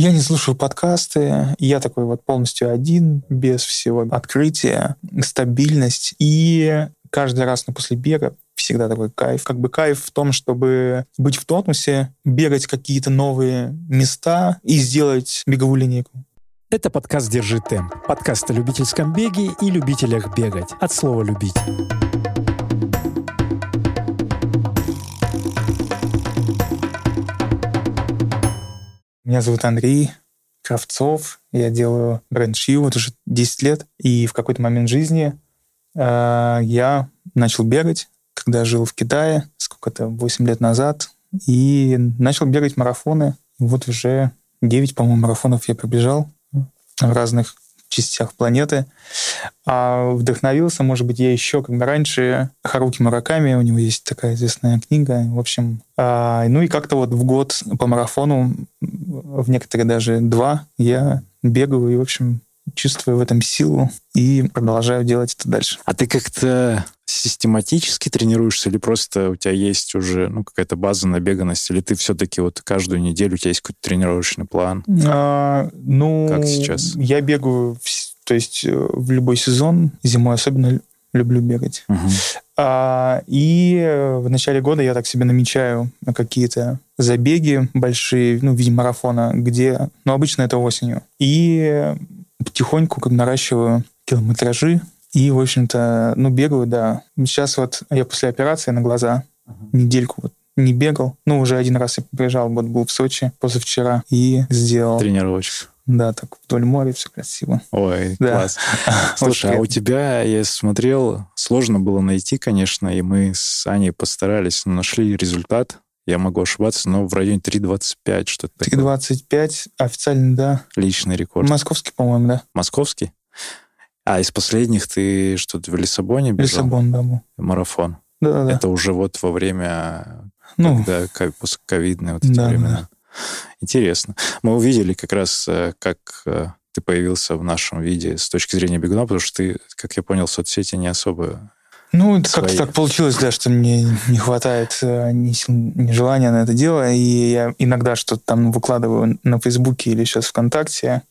Я не слушаю подкасты, я такой вот полностью один, без всего открытия, стабильность. И каждый раз на после бега всегда такой кайф. Как бы кайф в том, чтобы быть в тонусе, бегать какие-то новые места и сделать беговую линейку. Это подкаст «Держи темп». Подкаст о любительском беге и любителях бегать. От слова «любить». Меня зовут Андрей Кравцов. Я делаю бренд Шью вот уже 10 лет. И в какой-то момент жизни э, я начал бегать, когда жил в Китае, сколько-то, 8 лет назад. И начал бегать марафоны. Вот уже 9, по-моему, марафонов я пробежал в разных частях планеты. А вдохновился, может быть, я еще бы раньше Харуки Мураками, у него есть такая известная книга, в общем. А, ну и как-то вот в год по марафону, в некоторые даже два, я бегаю и, в общем, чувствую в этом силу и продолжаю делать это дальше. А ты как-то систематически тренируешься или просто у тебя есть уже ну, какая-то база набеганность, или ты все-таки вот каждую неделю у тебя есть какой-то тренировочный план? А, ну, как сейчас? Я бегаю, то есть э, в любой сезон, зимой особенно люблю бегать. Угу. А, и в начале года я так себе намечаю какие-то забеги большие, ну, в виде марафона, где, ну, обычно это осенью. И потихоньку как наращиваю километражи, и, в общем-то, ну, бегаю, да. Сейчас вот я после операции на глаза uh-huh. недельку вот не бегал. Ну, уже один раз я побежал, вот был в Сочи позавчера и сделал... Тренировочку. Да, так вдоль моря все красиво. Ой, да. класс. Слушай, а у тебя, я смотрел, сложно было найти, конечно, и мы с Аней постарались, нашли результат. Я могу ошибаться, но в районе 3.25 что-то 3.25 официально, да. Личный рекорд. Московский, по-моему, да. Московский? А из последних ты что-то в Лиссабоне бежал? Лиссабон, да. Был. Марафон. Да, да. Это уже вот во время, ну, когда ковидные вот эти да, времена. Да. Интересно. Мы увидели как раз, э, как э, ты появился в нашем виде с точки зрения бегуна, потому что ты, как я понял, соцсети не особо ну, как-то так получилось, да, что мне не хватает э, ни сил, ни желания на это дело, и я иногда что-то там выкладываю на Фейсбуке или сейчас ВКонтакте,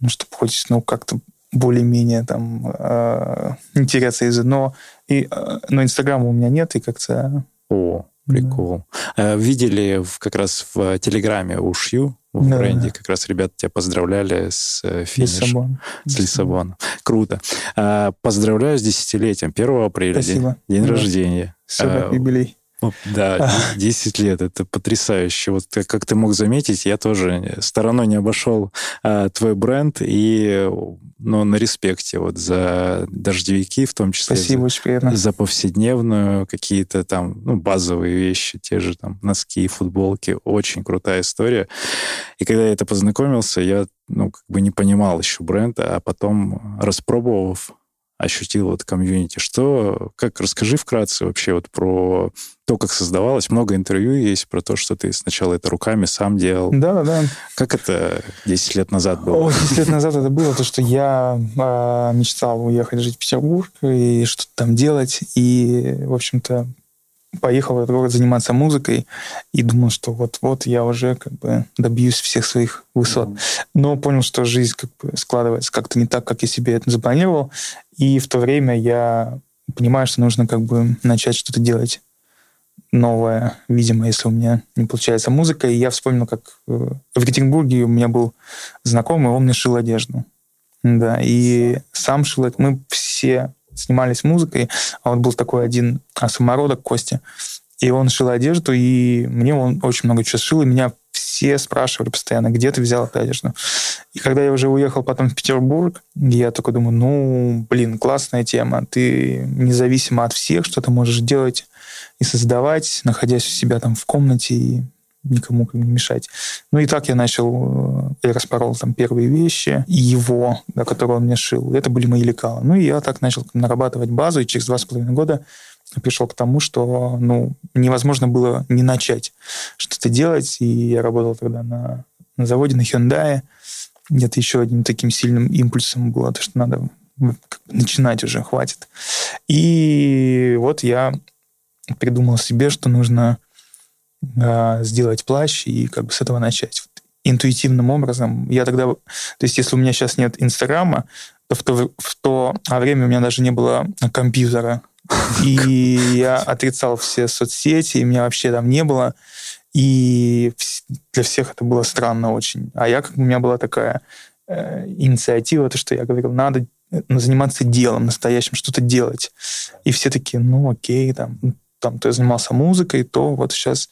ну, чтобы хоть, ну, как-то более-менее там э, интереса из но и э, но Инстаграма у меня нет и как-то о прикол да. Э, видели в, как раз в Телеграме ушью в да, бренде да. как раз ребята тебя поздравляли с э, финишем Лиссабон. с Лиссабона круто поздравляю с десятилетием 1 апреля Спасибо. день, день да. рождения Все, юбилей да, 10 лет, это потрясающе. Вот как ты мог заметить, я тоже стороной не обошел а, твой бренд и ну, на респекте вот за дождевики, в том числе Спасибо, за, за повседневную, какие-то там ну, базовые вещи, те же там носки, футболки. Очень крутая история. И когда я это познакомился, я ну, как бы не понимал еще бренда, а потом, распробовав, ощутил вот комьюнити. Что, как, расскажи вкратце вообще вот про то, как создавалось. Много интервью есть про то, что ты сначала это руками сам делал. Да, да. Как это 10 лет назад было? О, 10 лет назад это было то, что я э, мечтал уехать жить в Петербург и что-то там делать. И, в общем-то, поехал в этот город заниматься музыкой и думал, что вот-вот я уже как бы добьюсь всех своих высот. Но понял, что жизнь как бы складывается как-то не так, как я себе это запланировал. И в то время я понимаю, что нужно как бы начать что-то делать новое, видимо, если у меня не получается музыка. И я вспомнил, как э, в Екатеринбурге у меня был знакомый, он мне шил одежду. Да, и сам шил это. Мы все снимались музыкой, а вот был такой один самородок Костя, и он шил одежду, и мне он очень много чего шил, и меня все спрашивали постоянно, где ты взял эту одежду. И когда я уже уехал потом в Петербург, я такой думаю, ну, блин, классная тема. Ты независимо от всех что-то можешь делать и создавать, находясь у себя там в комнате и никому не мешать. Ну и так я начал, я распорол там первые вещи, его, да, которые он мне шил, это были мои лекала. Ну и я так начал нарабатывать базу, и через два с половиной года пришел к тому, что ну, невозможно было не начать что-то делать, и я работал тогда на, на заводе, на Hyundai. Где-то еще одним таким сильным импульсом было то, что надо начинать уже, хватит. И вот я придумал себе, что нужно э, сделать плащ и как бы с этого начать. интуитивным образом. Я тогда... То есть если у меня сейчас нет Инстаграма, то в то, в то время у меня даже не было компьютера. И я отрицал все соцсети, и меня вообще там не было. И для всех это было странно очень. А я, как у меня была такая э, инициатива, то, что я говорил, надо э, заниматься делом настоящим, что-то делать. И все такие, ну окей, там, там то я занимался музыкой, то вот сейчас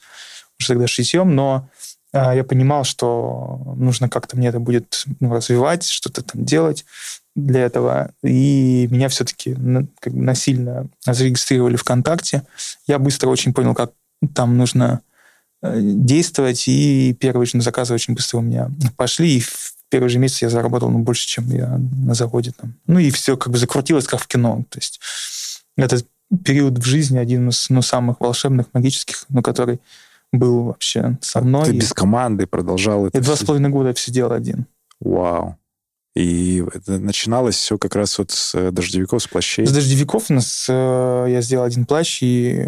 уже тогда шитьем, но э, я понимал, что нужно как-то мне это будет ну, развивать, что-то там делать для этого. И меня все-таки как бы насильно зарегистрировали ВКонтакте. Я быстро очень понял, как там нужно Э, действовать, и первые же заказы очень быстро у меня пошли, и первый же месяц я заработал ну, больше, чем я на заводе. Там. Ну и все как бы закрутилось, как в кино. То есть этот период в жизни один из ну, самых волшебных, магических, ну, который был вообще со мной. Ты без команды продолжал это? Я два с половиной года все делал один. Вау. И это начиналось все как раз вот с э, дождевиков, с плащей. С дождевиков у нас э, я сделал один плащ, и,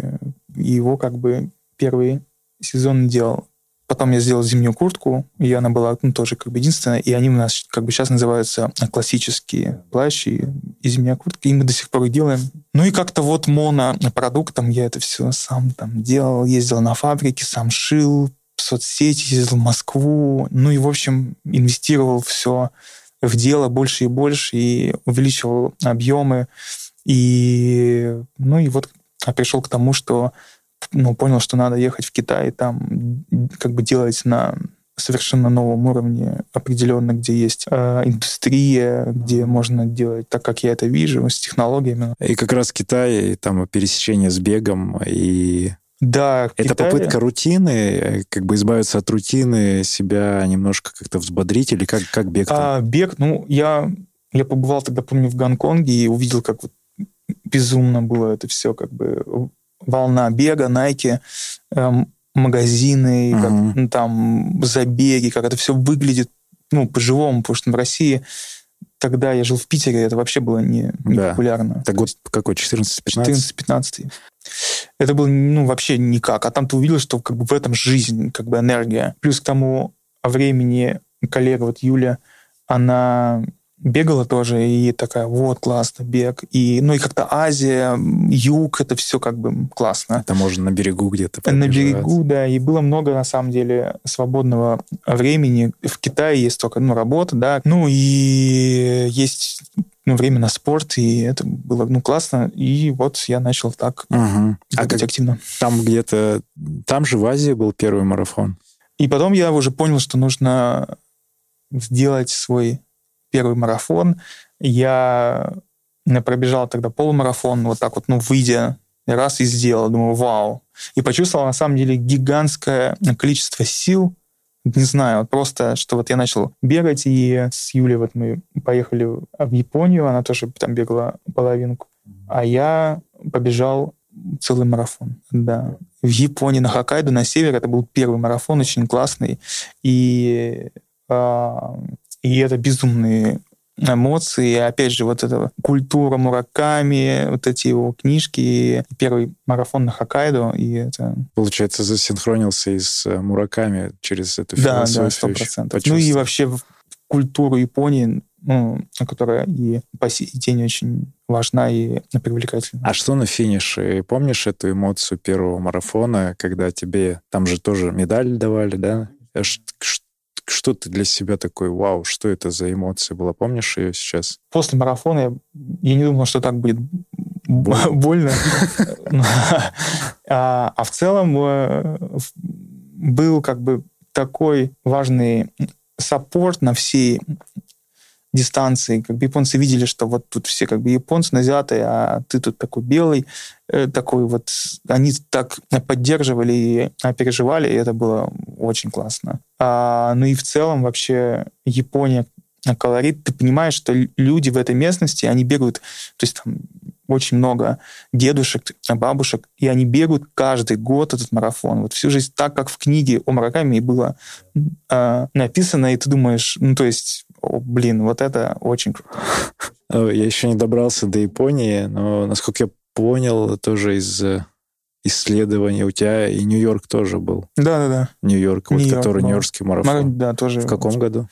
и его как бы первый сезон делал. Потом я сделал зимнюю куртку, и она была ну, тоже как бы единственная, и они у нас как бы сейчас называются классические плащи и зимняя куртка, и мы до сих пор их делаем. Ну и как-то вот монопродуктом я это все сам там делал, ездил на фабрике, сам шил, в соцсети, ездил в Москву, ну и, в общем, инвестировал все в дело больше и больше, и увеличивал объемы, и, ну и вот пришел к тому, что ну, понял, что надо ехать в Китай, там как бы делать на совершенно новом уровне определенно, где есть э, индустрия, где можно делать так, как я это вижу, с технологиями. И как раз Китай, там пересечение с бегом и да, это Китае... попытка рутины, как бы избавиться от рутины, себя немножко как-то взбодрить, или как, как бег? Там? А, бег, ну, я, я побывал тогда, помню, в Гонконге и увидел, как вот безумно было это все, как бы волна бега, Nike, эм, магазины, uh-huh. как, ну, там забеги, как это все выглядит, ну, по-живому, потому что в России тогда я жил в Питере, это вообще было не, не да. популярно. Так год какой, 14-15? 14-15. Это было, ну, вообще никак. А там ты увидел, что как бы в этом жизнь, как бы энергия. Плюс к тому времени коллега вот Юля, она бегала тоже, и такая, вот, классно, бег. И, ну, и как-то Азия, юг, это все как бы классно. Это можно на берегу где-то На берегу, да. И было много, на самом деле, свободного времени. В Китае есть только, ну, работа, да. Ну, и есть ну, время на спорт, и это было, ну, классно. И вот я начал так угу. а как активно. Там где-то, там же в Азии был первый марафон. И потом я уже понял, что нужно сделать свой первый марафон. Я пробежал тогда полумарафон, вот так вот, ну, выйдя, раз и сделал. Думаю, вау. И почувствовал, на самом деле, гигантское количество сил, не знаю, просто, что вот я начал бегать, и с Юлей вот мы поехали в Японию, она тоже там бегала половинку, а я побежал целый марафон, да. В Японии, на Хоккайдо, на север, это был первый марафон, очень классный, и а, и это безумные эмоции, опять же, вот эта культура Мураками, вот эти его книжки, первый марафон на Хоккайдо, и это... Получается, засинхронился и с э, Мураками через эту да, философию. Да, сто процентов. Ну и вообще культуру Японии, ну, которая и по сей день очень важна и привлекательна. А что на финише? Помнишь эту эмоцию первого марафона, когда тебе там же тоже медаль давали, да? Что ты для себя такой, вау, что это за эмоция была? Помнишь ее сейчас? После марафона я, я не думал, что так будет больно. А, а в целом э, был как бы такой важный саппорт на всей дистанции. Как бы японцы видели, что вот тут все как бы японцы назятые, а ты тут такой белый, э, такой вот... Они так поддерживали и переживали, и это было очень классно. А, ну и в целом вообще Япония колорит. Ты понимаешь, что люди в этой местности, они бегают, то есть там очень много дедушек, бабушек, и они бегают каждый год этот марафон. Вот всю жизнь так, как в книге о Мураками было э, написано, и ты думаешь, ну то есть о, блин, вот это очень круто. Я еще не добрался до Японии, но, насколько я понял, тоже из э, исследования. У тебя и Нью-Йорк тоже был. Да-да-да. Нью-Йорк, вот Нью-Йорк который. Нью-Йоркский марафон. Да, тоже. В каком году?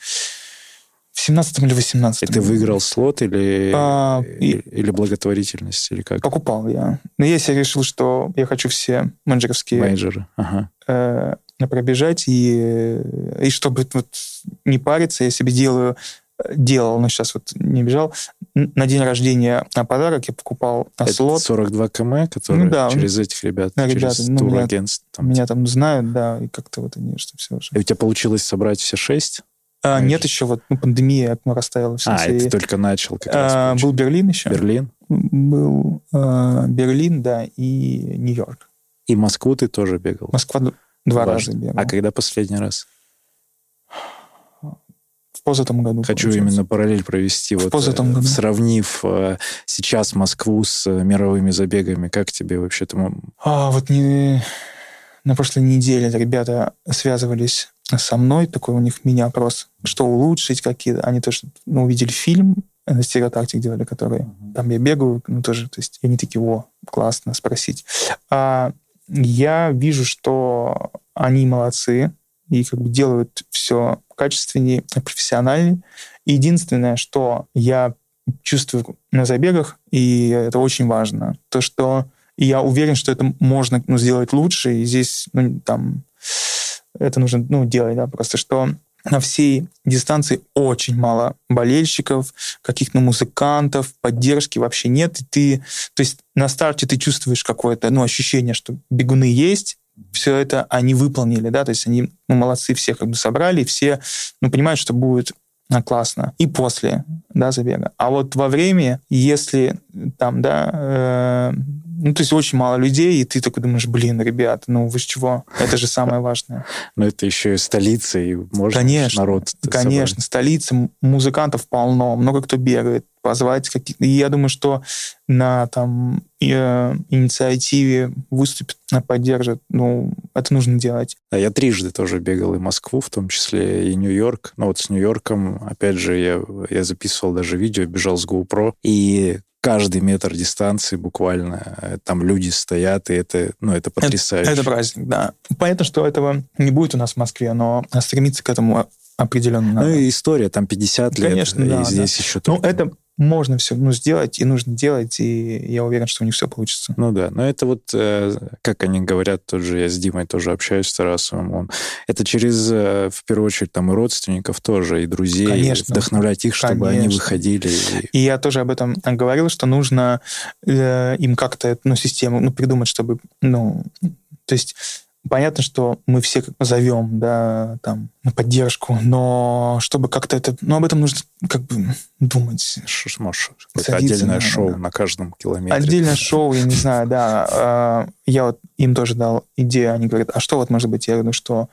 В 17 или 18 И ты выиграл слот или, А, и- или, благотворительность, или как? Покупал я. Но если я решил, что я хочу все менеджеровские Мейджоры. Ага. э, пробежать, и, и чтобы вот не париться, я себе делаю, делал, но сейчас вот не бежал, на день рождения на подарок я покупал Это слот. 42 км, которые Ну да, через этих ребят, да, через ребята, ну, меня- турагентство. там. Меня там знают, да, и как-то вот они, что все уже. И у тебя получилось собрать все шесть? А, Конечно. нет, еще вот ну, пандемия ну, расставила все. А, это только начал как раз. А, был Берлин еще. Берлин. Был э, Берлин, да, и Нью-Йорк. И Москву ты тоже бегал. Москва д- два Важно. раза бегал. А когда последний раз? В позатом году. Хочу получается. именно параллель провести. Вот, позатом э, году. сравнив э, сейчас Москву с э, мировыми забегами, как тебе вообще там? А, вот не... на прошлой неделе ребята связывались со мной, такой у них мини-опрос, что улучшить, какие... Они тоже ну, увидели фильм, на стереотактик делали, который там я бегаю, ну тоже, то есть и они такие, о, классно, спросить. А, я вижу, что они молодцы и как бы делают все качественнее, профессиональнее. Единственное, что я чувствую на забегах, и это очень важно, то, что я уверен, что это можно ну, сделать лучше, и здесь, ну, там, это нужно, ну, делать, да, просто что на всей дистанции очень мало болельщиков, каких-то музыкантов, поддержки вообще нет. И ты, то есть на старте ты чувствуешь какое-то ну, ощущение, что бегуны есть, все это они выполнили, да, то есть они ну, молодцы, все как бы собрали, все ну, понимают, что будет а, классно. И после, да, забега. А вот во время, если там, да, э, ну, то есть очень мало людей, и ты такой думаешь, блин, ребят, ну вы с чего? Это же самое важное. Ну, это еще и столица, и можно Конечно, народ Конечно, столица, музыкантов полно, много кто бегает, позвать каких И я думаю, что на там э, инициативе выступит, поддержит. Ну, это нужно делать. А я трижды тоже бегал и Москву, в том числе и Нью-Йорк. Но вот с Нью-Йорком, опять же, я, я записывал даже видео, бежал с GoPro, и каждый метр дистанции буквально э, там люди стоят, и это, ну, это потрясающе. Это праздник, да. Понятно, что этого не будет у нас в Москве, но стремиться к этому определенно Ну надо. и история, там 50 лет, Конечно, и да, здесь еще Ну, это можно все ну, сделать, и нужно делать, и я уверен, что у них все получится. Ну да, но это вот, э, как они говорят, тот же я с Димой тоже общаюсь с Тарасовым, он, это через, э, в первую очередь, там и родственников тоже, и друзей, Конечно. вдохновлять их, чтобы они Конечно. выходили. и- И я тоже об этом говорил, что нужно э, им как-то ну, систему ну, придумать, чтобы, ну, то есть понятно, что мы все зовем, да, там, на поддержку, но чтобы как-то это, ну, об этом нужно как бы думать. Ш- ш- может, какое-то Садиться отдельное надо, шоу да. на каждом километре. Отдельное шоу, я не знаю, да. а, Я вот им тоже дал идею, они говорят, а что вот может быть? Я говорю, что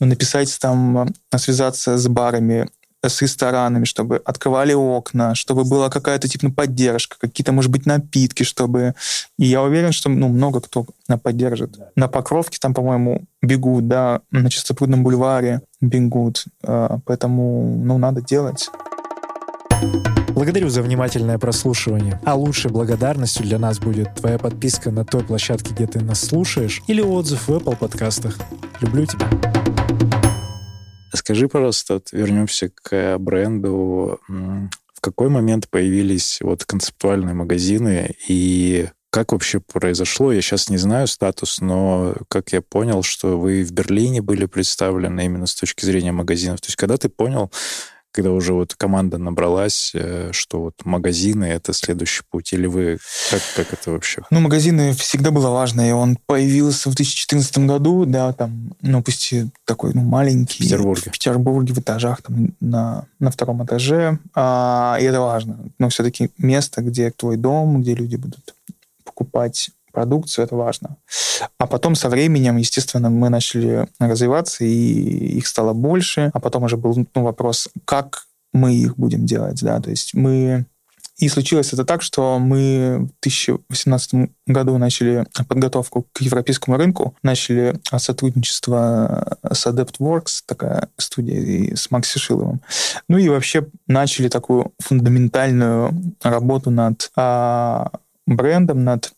ну, написать там, а, связаться с барами, с ресторанами, чтобы открывали окна, чтобы была какая-то типа ну, поддержка, какие-то, может быть, напитки, чтобы... И я уверен, что ну, много кто поддержит. На Покровке там, по-моему, бегут, да, на Чистопрудном бульваре бегут, а, поэтому, ну, надо делать. Благодарю за внимательное прослушивание. А лучшей благодарностью для нас будет твоя подписка на той площадке, где ты нас слушаешь, или отзыв в Apple подкастах. Люблю тебя. Скажи, пожалуйста, вернемся к бренду. В какой момент появились вот концептуальные магазины и как вообще произошло? Я сейчас не знаю статус, но как я понял, что вы в Берлине были представлены именно с точки зрения магазинов. То есть когда ты понял, когда уже вот команда набралась, э, что вот магазины — это следующий путь? Или вы... Как, как это вообще? Ну, магазины всегда было важно, и он появился в 2014 году, да, там, ну, пусть и такой, ну, маленький. В Петербурге. В Петербурге, в этажах, там, на, на втором этаже. А, и это важно. Но все-таки место, где твой дом, где люди будут покупать продукцию, это важно. А потом со временем, естественно, мы начали развиваться, и их стало больше. А потом уже был ну, вопрос, как мы их будем делать, да, то есть мы... И случилось это так, что мы в 2018 году начали подготовку к европейскому рынку, начали сотрудничество с AdeptWorks, такая студия, и с Макси Шиловым. Ну и вообще начали такую фундаментальную работу над а, брендом, над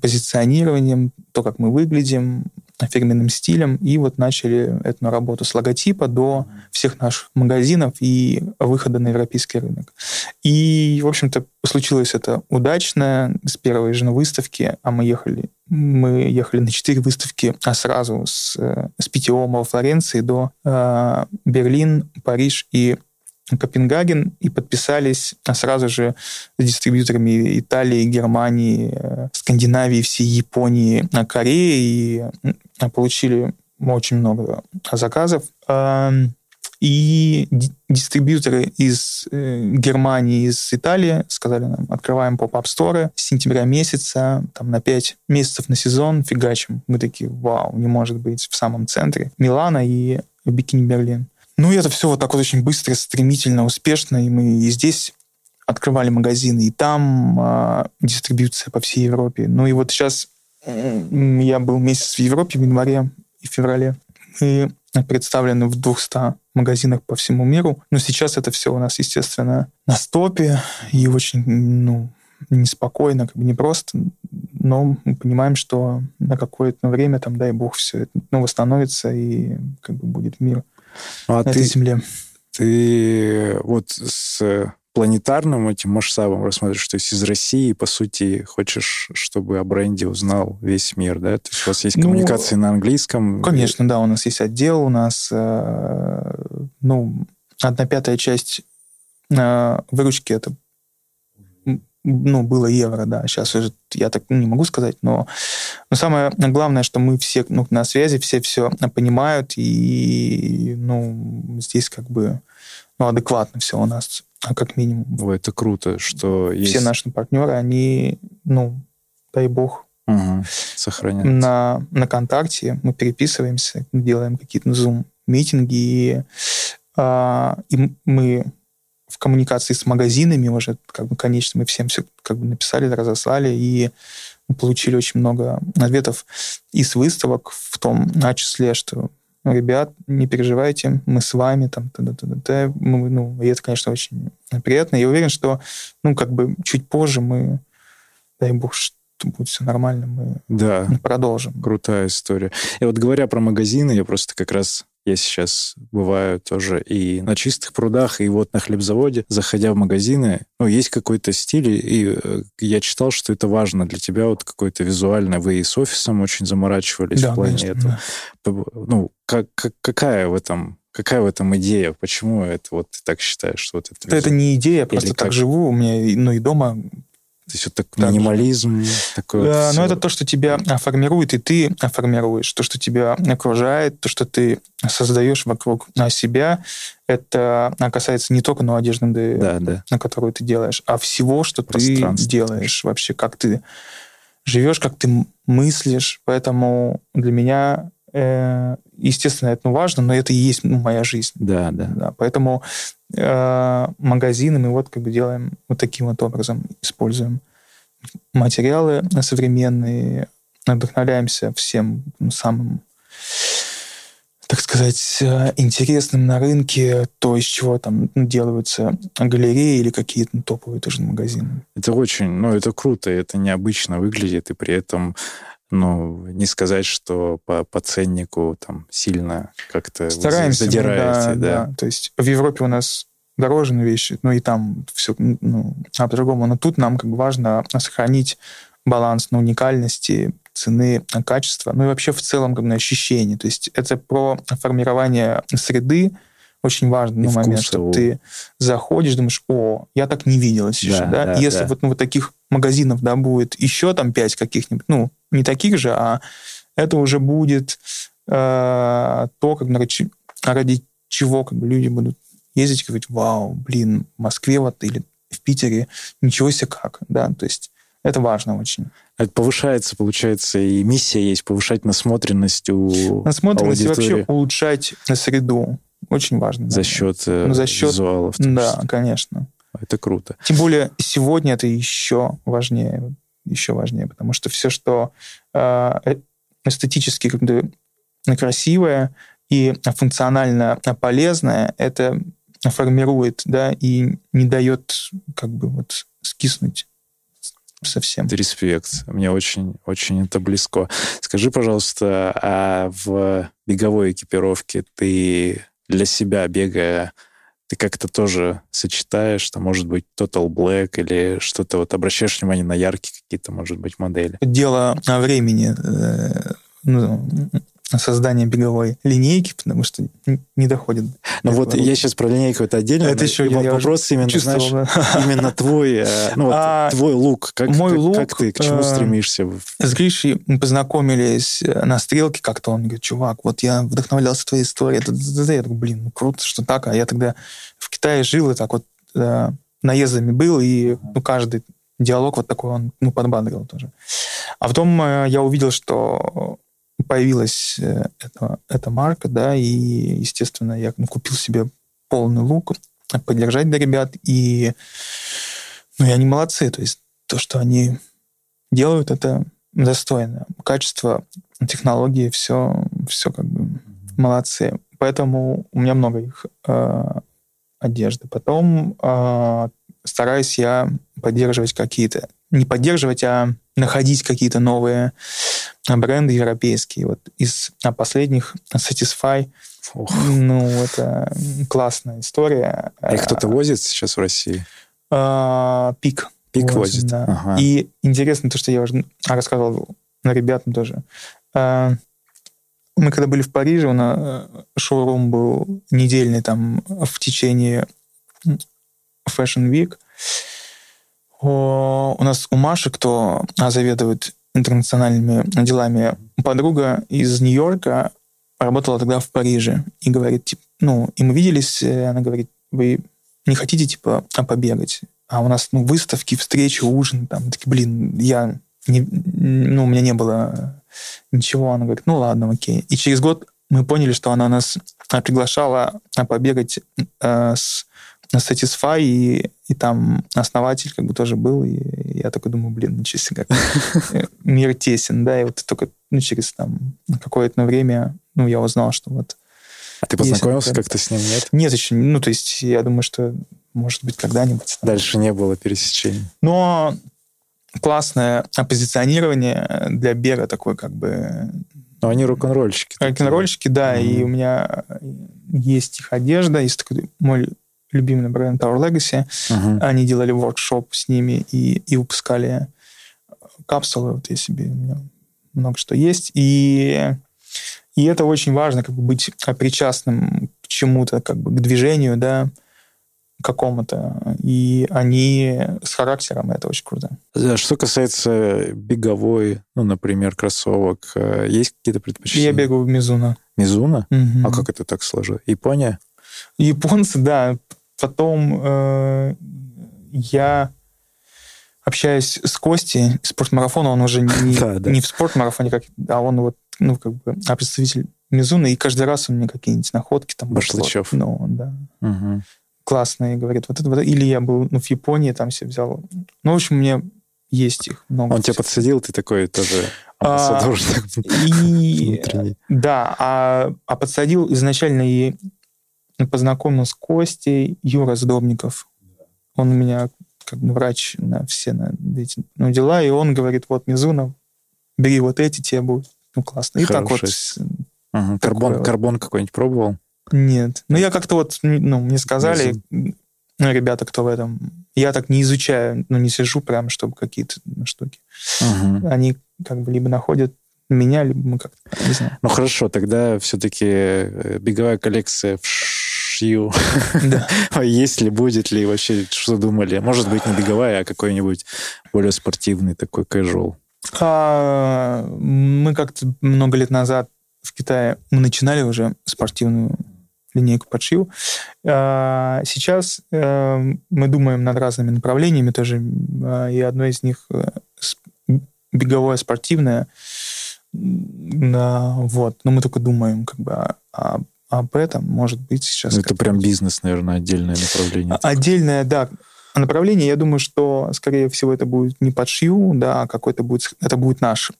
позиционированием, то, как мы выглядим, фирменным стилем, и вот начали эту работу с логотипа до всех наших магазинов и выхода на европейский рынок. И, в общем-то, случилось это удачно с первой же выставки, а мы ехали мы ехали на четыре выставки, а сразу с, э, с ПТО во Флоренции до э, Берлин, Париж и Копенгаген и подписались сразу же с дистрибьюторами Италии, Германии, э, Скандинавии, всей Японии, э, Кореи и получили очень много заказов. И дистрибьюторы из э, Германии, из Италии сказали нам, открываем поп-ап сторы с сентября месяца, там на 5 месяцев на сезон фигачим. Мы такие, вау, не может быть, в самом центре Милана и Бикини Берлин. Ну, это все вот так вот очень быстро, стремительно, успешно, и мы и здесь открывали магазины, и там э, дистрибьюция по всей Европе. Ну и вот сейчас я был месяц в Европе в январе и феврале. Мы представлены в 200 магазинах по всему миру. Но сейчас это все у нас, естественно, на стопе и очень, ну, неспокойно, как бы непросто, но мы понимаем, что на какое-то время, там, дай бог, все это ну, восстановится и как бы будет мир ну, а на ты, этой земле. Ты вот с планетарным этим масштабом рассматриваешь, то есть из России, по сути, хочешь, чтобы о бренде узнал весь мир, да? То есть у вас есть ну, коммуникации ну, на английском? Конечно, да, у нас есть отдел, у нас, э, ну, одна пятая часть э, выручки это ну, было евро, да, сейчас уже я так не могу сказать, но, но самое главное, что мы все ну, на связи, все все понимают, и, ну, здесь как бы, ну, адекватно все у нас а как минимум. Ой, это круто, что Все есть... наши партнеры, они, ну, дай бог, угу. сохраняются. На, на контакте мы переписываемся, делаем какие-то зум-митинги, и, а, и мы в коммуникации с магазинами уже, как бы, конечно, мы всем все как бы написали, разослали, и мы получили очень много ответов из выставок, в том числе, что ребят, не переживайте, мы с вами, там, -т -т -т -т. Мы, ну, и это, конечно, очень приятно. Я уверен, что, ну, как бы чуть позже мы, дай бог, что будет все нормально, мы да. продолжим. Крутая история. И вот говоря про магазины, я просто как раз я сейчас бываю тоже и на чистых прудах, и вот на хлебзаводе, заходя в магазины, ну, есть какой-то стиль, и э, я читал, что это важно для тебя, вот какой-то визуальный. Вы и с офисом очень заморачивались да, в плане конечно, этого. Да. Ну, как, как, какая в этом Какая в этом идея? Почему это вот ты так считаешь, что вот это? Это, это не идея, я просто Или так как? живу. У меня, ну и дома то есть вот так, минимализм такой. Да, вот но это то, что тебя формирует, и ты формируешь. То, что тебя окружает, то, что ты создаешь вокруг себя, это касается не только ну, одежды, да, да. на которую ты делаешь, а всего, что ты делаешь вообще, как ты живешь, как ты мыслишь. Поэтому для меня естественно, это важно, но это и есть ну, моя жизнь. Да, да. да поэтому э, магазины мы вот как бы делаем вот таким вот образом, используем материалы современные, вдохновляемся всем самым так сказать, э, интересным на рынке, то, из чего там делаются галереи или какие-то топовые тоже магазины. Это очень, ну, это круто, это необычно выглядит, и при этом ну, не сказать, что по, по ценнику там сильно как-то Стараемся, задираете. Мы, да, да. да. То есть в Европе у нас дороже на вещи, ну и там все ну, а по-другому. Но тут нам как бы важно сохранить баланс на уникальности, цены, качества, ну и вообще в целом как бы ощущение. То есть это про формирование среды, очень важный ну, момент, что ты заходишь, думаешь, о, я так не видел еще, да, да? да Если да. вот ну, вот таких магазинов, да, будет еще там пять каких-нибудь, ну, не таких же, а это уже будет э, то, как ради, ради чего как бы люди будут ездить и говорить, вау, блин, в Москве вот или в Питере, ничего себе как, да, то есть это важно очень. Это повышается, получается, и миссия есть повышать насмотренность у Насмотренность аудитории. и вообще улучшать среду. Очень важно. За да. счет, ну, за счет визуалов. Да, конечно. Это круто. Тем более сегодня это еще важнее, еще важнее, потому что все, что а, э, эстетически как бы красивое и функционально полезное, это формирует, да, и не дает как бы вот скиснуть совсем. Респект. Мне очень, очень это близко. Скажи, пожалуйста, а в беговой экипировке ты для себя, бегая, ты как-то тоже сочетаешь, что может быть Total Black или что-то, вот обращаешь внимание на яркие какие-то, может быть, модели? Дело времени. Э, ну, создание беговой линейки, потому что не доходит. Ну вот я сейчас про линейку это отдельно. Это еще я вопрос именно, знаешь, да. именно твой, э, ну, вот, а, твой лук. Как, мой как, лук, как ты, к чему э, стремишься? С Гришей мы познакомились э, на стрелке как-то. Он говорит, чувак, вот я вдохновлялся твоей историей. Я такой, блин, ну круто, что так. А я тогда в Китае жил и так вот э, наездами был, и ну, каждый диалог вот такой он ну, подбадрил тоже. А потом э, я увидел, что появилась э, эта, эта марка, да, и, естественно, я ну, купил себе полный лук, поддержать для ребят, и ну, и они молодцы, то есть то, что они делают, это достойно. Качество, технологии, все, все как бы молодцы. Поэтому у меня много их э, одежды. Потом э, стараюсь я поддерживать какие-то, не поддерживать, а находить какие-то новые бренды европейские. Вот из а последних Satisfy, Ох. ну, это классная история. А их кто-то возит сейчас в России? А, пик. Пик возит, возит. да. Ага. И интересно то, что я уже рассказывал ребятам тоже. А, мы когда были в Париже, у нас э, шоурум был недельный там в течение Fashion Week. У нас у Маши, кто заведует интернациональными делами, подруга из Нью-Йорка работала тогда в Париже и говорит, типа, ну, и мы виделись, э, она говорит, вы не хотите, типа, побегать? А у нас, ну, выставки, встречи, ужин, там, такие, блин, я, не, ну, у меня не было ничего. Она говорит, ну, ладно, окей. И через год мы поняли, что она нас приглашала побегать э, с Satisfy, и, и там основатель как бы тоже был, и я такой думаю, блин, ничего себе, как мир тесен, да, и вот только ну, через там какое-то время, ну, я узнал, что вот... А ты познакомился как-то с ним, нет? Нет еще, ну, то есть я думаю, что, может быть, когда-нибудь. Дальше не было пересечений. Но классное оппозиционирование для бега такой как бы... Но они рок-н-ролльщики. Рок-н-ролльщики, да, mm-hmm. и у меня есть их одежда, есть такой мой любимый бренд Our Legacy. Uh-huh. Они делали воркшоп с ними и, и выпускали капсулы. Вот я себе, у меня много что есть. И, и это очень важно, как бы быть причастным к чему-то, как бы к движению, да, какому-то. И они с характером, это очень круто. Что касается беговой, ну, например, кроссовок, э, есть какие-то предпочтения? Я бегаю в Мизуна. Мизуна? Угу. А как это так сложилось? Япония? Японцы, да. Потом э, я общаюсь с Костей, спортмарафона, он уже не, да, да. не в спортмарафоне, как, а он вот, ну, как бы, а представитель Мизуна, и каждый раз у меня какие-нибудь находки там... Башлычев. Ну, да. Угу. Классные, говорит, вот это вот. Или я был ну, в Японии, там все взял. Ну, в общем, у меня есть их много. Он тебя подсадил, ты такой тоже а, и, Да, а, а подсадил изначально и познакомил с Костей Юра Сдобников. Он у меня как бы врач на все на эти ну, дела, и он говорит, вот Мизунов, бери вот эти, тебе будут ну, классно. И Хороший. так вот... Ага. Карбон, вот. карбон какой-нибудь пробовал? Нет. Ну, я как-то вот, ну, мне сказали, ну, ребята, кто в этом... Я так не изучаю, ну, не сижу прям, чтобы какие-то штуки. Угу. Они как бы либо находят меня, либо мы как-то, не знаю. Ну, хорошо, тогда все-таки э, беговая коллекция в шью. Да. А есть ли, будет ли вообще, что думали? Может быть, не беговая, а какой-нибудь более спортивный такой casual. А, мы как-то много лет назад в Китае мы начинали уже спортивную линейку подшил. А, сейчас а, мы думаем над разными направлениями тоже, а, и одно из них э, беговое спортивное. Вот, но мы только думаем как бы о, об этом, может быть, сейчас... Ну, это прям бизнес, наверное, отдельное направление. Отдельное, да, направление. Я думаю, что, скорее всего, это будет не под шью, да, а какой-то будет... Это будет наш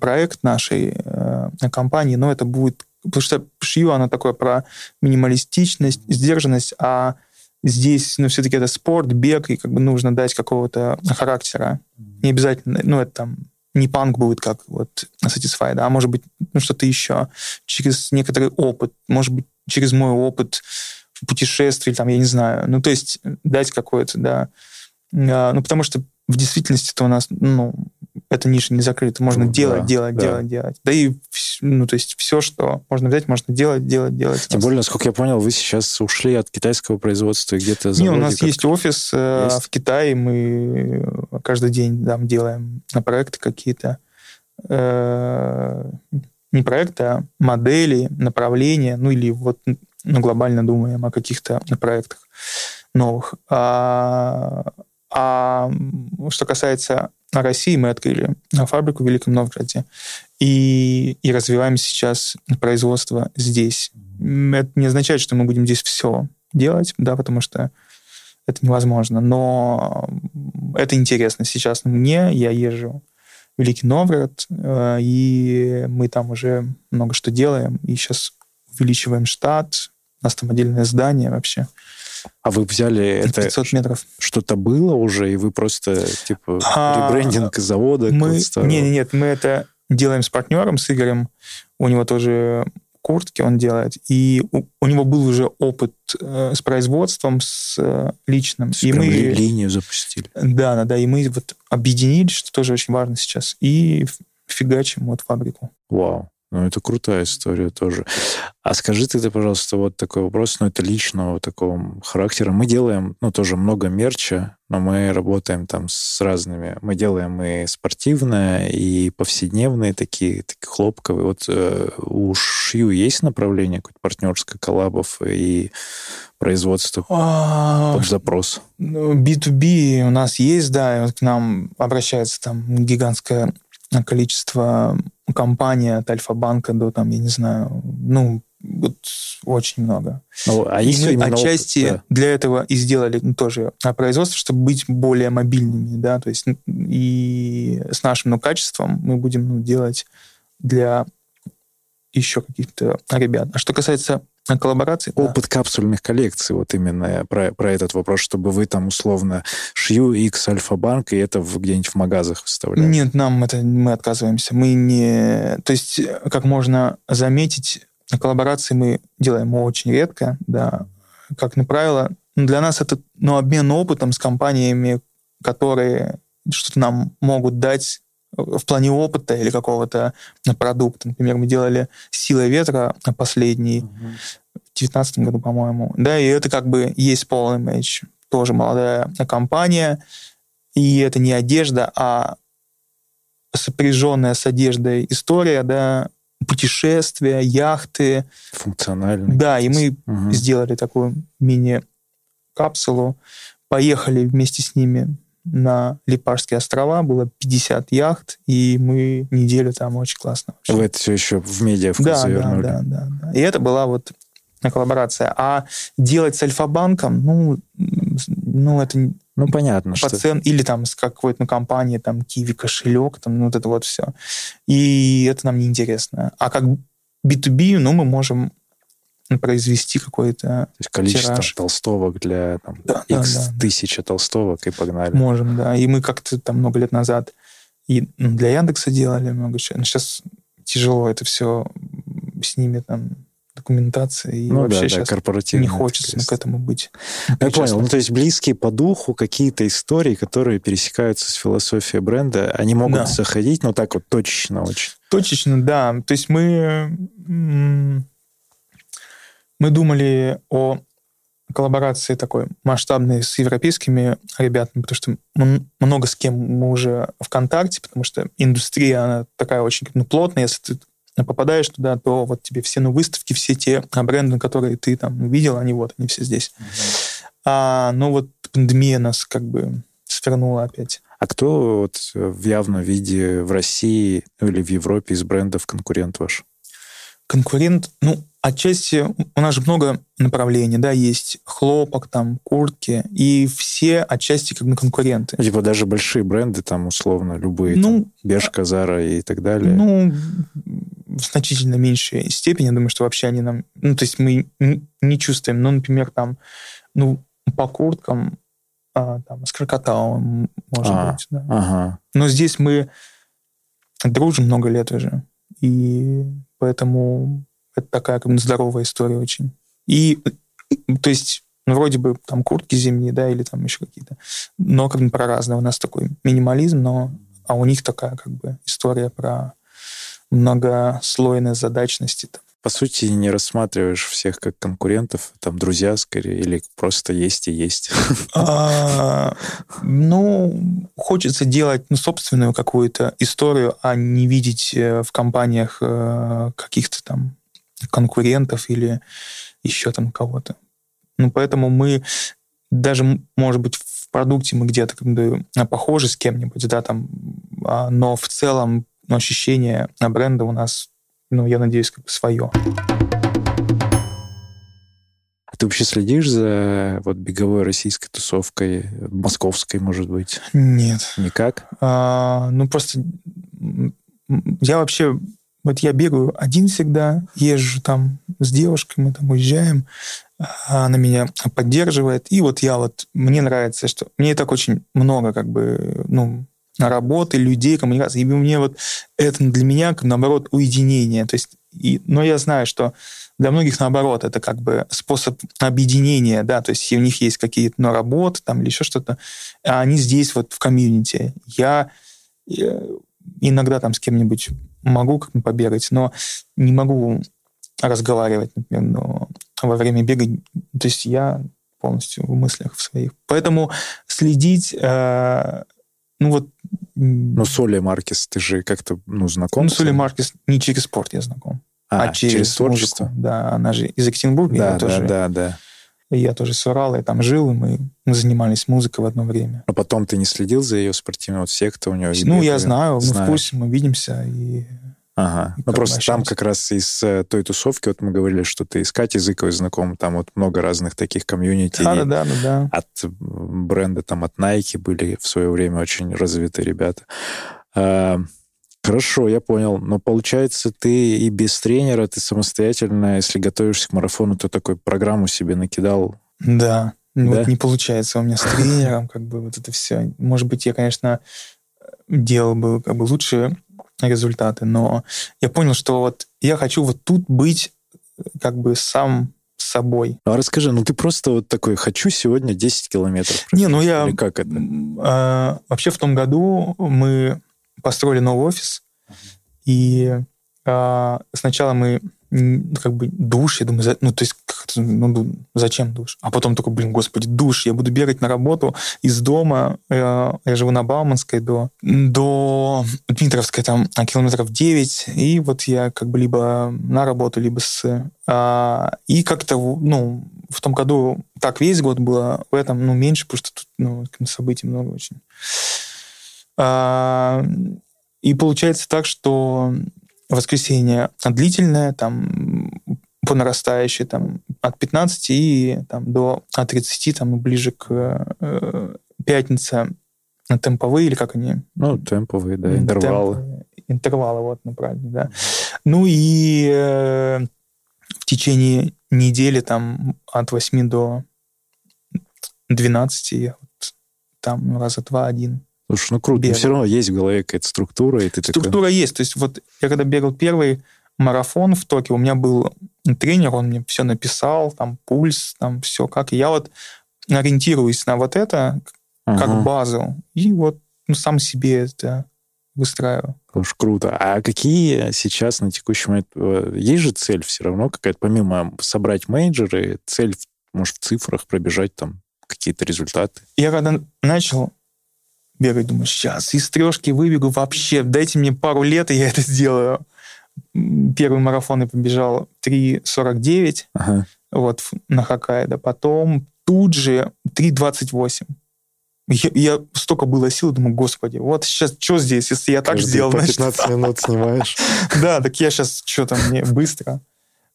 проект нашей э, компании, но это будет... Потому что шью, она такое про минималистичность, сдержанность, а здесь, ну, все-таки это спорт, бег, и как бы нужно дать какого-то характера. Не обязательно, ну, это там не панк будет, как вот Satisfied, а может быть ну, что-то еще. Через некоторый опыт, может быть, через мой опыт путешествий, там, я не знаю. Ну, то есть дать какое-то, да. А, ну, потому что в действительности-то у нас, ну, эта ниша не закрыта. Можно ну, делать, да, делать, да. делать, делать. Да и, ну, то есть все, что можно взять, можно делать, делать, делать. Тем более, насколько я понял, вы сейчас ушли от китайского производства и где-то... Не, у нас есть офис э, есть? в Китае, мы каждый день там делаем на проекты какие-то. Э, не проекты, а модели, направления, ну или вот ну, глобально думаем о каких-то проектах новых. А, а что касается России, мы открыли фабрику в Великом Новгороде и, и развиваем сейчас производство здесь. Это не означает, что мы будем здесь все делать, да, потому что это невозможно. Но это интересно. Сейчас мне, я езжу в Великий Новгород, э, и мы там уже много что делаем. И сейчас увеличиваем штат, у нас там отдельное здание вообще. А вы взяли 500 это... метров. Что-то было уже, и вы просто, типа, а, ребрендинг завода? Мы... Нет, нет, мы это делаем с партнером, с Игорем. У него тоже куртки он делает. И у, у него был уже опыт э, с производством, с э, личным. и мы линию запустили. Да, да, да. И мы вот объединились, что тоже очень важно сейчас. И фигачим вот фабрику. Вау. Ну, это крутая история тоже. А скажи ты, пожалуйста, вот такой вопрос, ну, это личного такого характера. Мы делаем, ну, тоже много мерча, но мы работаем там с разными. Мы делаем и спортивное, и повседневные такие, такие хлопковые. Вот э, у Шью есть направление какое-то партнерское, коллабов и производство а, под запрос? B2B ну, у нас есть, да, и вот к нам обращается там гигантское количество компаний от Альфа-банка до, там, я не знаю, ну, вот очень много. Ну, а и мы отчасти да. для этого и сделали ну, тоже производство, чтобы быть более мобильными, да, то есть и с нашим ну, качеством мы будем ну, делать для еще каких-то ребят. А что касается коллаборации. Опыт да. капсульных коллекций, вот именно про, про этот вопрос, чтобы вы там условно шью X Альфа-банк, и это где-нибудь в магазах выставляли. Нет, нам это мы отказываемся. Мы не... То есть, как можно заметить, коллаборации мы делаем очень редко, да. Как на правило, для нас это ну, обмен опытом с компаниями, которые что-то нам могут дать в плане опыта или какого-то продукта. Например, мы делали «Сила ветра» последний угу. в 2019 году, по-моему. Да, и это как бы есть полный Image, тоже молодая компания, и это не одежда, а сопряженная с одеждой история, да, путешествия, яхты. Функциональный. Да, и мы угу. сделали такую мини-капсулу, поехали вместе с ними на Липарские острова, было 50 яхт, и мы неделю там очень классно. Вообще. Вы это все еще в медиа да, завернули. Да, да, да, да. И это была вот коллаборация. А делать с Альфа-банком, ну, ну это... Ну, понятно, по что... Цен, или там с какой-то ну, компанией, там, Киви кошелек, там, ну, вот это вот все. И это нам неинтересно. А как B2B, ну, мы можем произвести какой-то То есть количество тираж. толстовок для там, да, X да, да, тысяча толстовок и погнали. Можем, да. И мы как-то там много лет назад и ну, для Яндекса делали много чего. Но сейчас тяжело это все с ними там документация, и ну, вообще да, сейчас да, не хочется ну, к этому быть. Я понял. Ну, то есть близкие по духу какие-то истории, которые пересекаются с философией бренда, они могут да. заходить, но так вот точечно очень. Точечно, да. То есть мы мы думали о коллаборации такой масштабной с европейскими ребятами, потому что много с кем мы уже в контакте, потому что индустрия, она такая очень ну, плотная, если ты попадаешь туда, то вот тебе все ну, выставки, все те бренды, которые ты там видел, они вот, они все здесь. Mm-hmm. А, ну вот пандемия нас как бы свернула опять. А кто вот в явном виде в России ну, или в Европе из брендов конкурент ваш? Конкурент, ну, отчасти у нас же много направлений, да, есть хлопок, там, куртки, и все отчасти как бы конкуренты. Типа даже большие бренды, там, условно, любые, ну, там, Бешка, Зара и так далее. Ну, в значительно меньшей степени, я думаю, что вообще они нам... Ну, то есть мы не чувствуем, ну, например, там, ну, по курткам а, там, с крокоталом, может А, быть. Да. Ага. Но здесь мы дружим много лет уже. И поэтому это такая как бы здоровая история очень. И, то есть, ну, вроде бы там куртки зимние, да, или там еще какие-то, но как бы про разное. У нас такой минимализм, но а у них такая как бы история про многослойность задачности. Там. По сути, не рассматриваешь всех как конкурентов, там, друзья скорее, или просто есть и есть. А, ну, хочется делать ну, собственную какую-то историю, а не видеть э, в компаниях э, каких-то там конкурентов или еще там кого-то. Ну, поэтому мы даже, может быть, в продукте мы где-то как бы похожи с кем-нибудь, да, там, а, но в целом ну, ощущение бренда у нас, ну, я надеюсь, как бы свое. А ты вообще следишь за вот беговой российской тусовкой, московской, может быть? Нет. Никак? А, ну, просто я вообще... Вот я бегаю один всегда, езжу там с девушкой, мы там уезжаем, а она меня поддерживает. И вот я вот... Мне нравится, что... Мне и так очень много как бы, ну, работы, людей, коммуникации. И мне вот это для меня, наоборот, уединение. То есть, и, но я знаю, что для многих, наоборот, это как бы способ объединения, да, то есть у них есть какие-то ну, работы там или еще что-то, а они здесь вот в комьюнити. Я э, иногда там с кем-нибудь могу как побегать, но не могу разговаривать, например, но во время бега. То есть я полностью в мыслях в своих. Поэтому следить, э, ну вот... Ну, Соли Маркес, ты же как-то, ну, знаком? ну, Соли? Маркес не через спорт я знаком, А, а, через, через творчество? музыку. Да, она же из Екатеринбурга, Да, да, тоже, да, да. Я тоже с Урала, я там жил, и мы, мы занимались музыкой в одно время. Но потом ты не следил за ее спортивной, вот все, кто у нее... ну, я бегали? знаю, мы в курсе, мы видимся, и Ага. И Ну, просто там как раз из э, той тусовки, вот мы говорили, что ты с Катей Зыковой знаком, там вот много разных таких комьюнити. да, да, да, да. От бренда, там, от Nike были в свое время очень развитые ребята. Хорошо, я понял. Но получается, ты и без тренера, ты самостоятельно, если готовишься к марафону, то такой программу себе накидал. Да, Да? вот не получается у меня с тренером, как бы вот это все. Может быть, я, конечно, делал бы как бы лучшие результаты, но я понял, что вот я хочу вот тут быть э, как бы сам собой. А расскажи, ну ты просто вот такой, хочу сегодня 10 километров. Не, ну я... Или как это? а, вообще в том году мы построили новый офис, и а, сначала мы как бы душ, я думаю, ну, то есть, ну, зачем душ? А потом такой, блин, господи, душ, я буду бегать на работу из дома, э, я живу на Бауманской до, до Дмитровской, там, а, километров 9, и вот я как бы либо на работу, либо с... а, и как-то, ну, в том году так весь год было, в этом, ну, меньше, потому что тут, ну, событий много очень. А, и получается так, что воскресенье длительное, там по нарастающей, там от 15 и там, до от 30, там ближе к э, пятница темповые, или как они? Ну, темповые, да, интервалы. темповые. Интервалы, вот, ну, правильно, да. Ну и э, в течение недели там от 8 до 12 я вот там раза два-один. Слушай, ну круто. Но Бегал. все равно есть в голове какая-то структура, и ты. Структура есть. То есть вот я когда бегал первый марафон в Токио, у меня был тренер, он мне все написал, там пульс, там все как. И я вот ориентируюсь на вот это как Ага. базу, и вот ну, сам себе это выстраиваю. Уж круто. А какие сейчас на текущий момент... э, Есть же цель все равно какая-то, помимо собрать менеджеры, цель, может, в цифрах пробежать там какие-то результаты? Я когда начал бегать, думаю, сейчас из трешки выбегу вообще, дайте мне пару лет, и я это сделаю. Первый марафон я побежал 3.49, Ага. вот на Хоккайдо. Потом тут же 3.28. Я, я столько было сил, думаю, господи, вот сейчас что здесь, если я так Каждые сделал, по значит, 15 минут снимаешь. да, так я сейчас что-то мне быстро.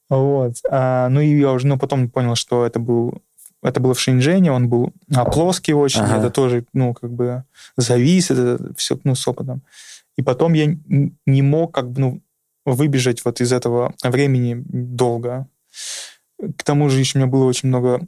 Вот. А, ну и я уже, ну потом понял, что это был это было в Шэньчжэне, он был а, плоский очень, Ага. это тоже, ну, как бы зависит, это все, ну, с опытом. И потом я не мог, как бы, ну, выбежать вот из этого времени долго. К тому же еще у меня было очень много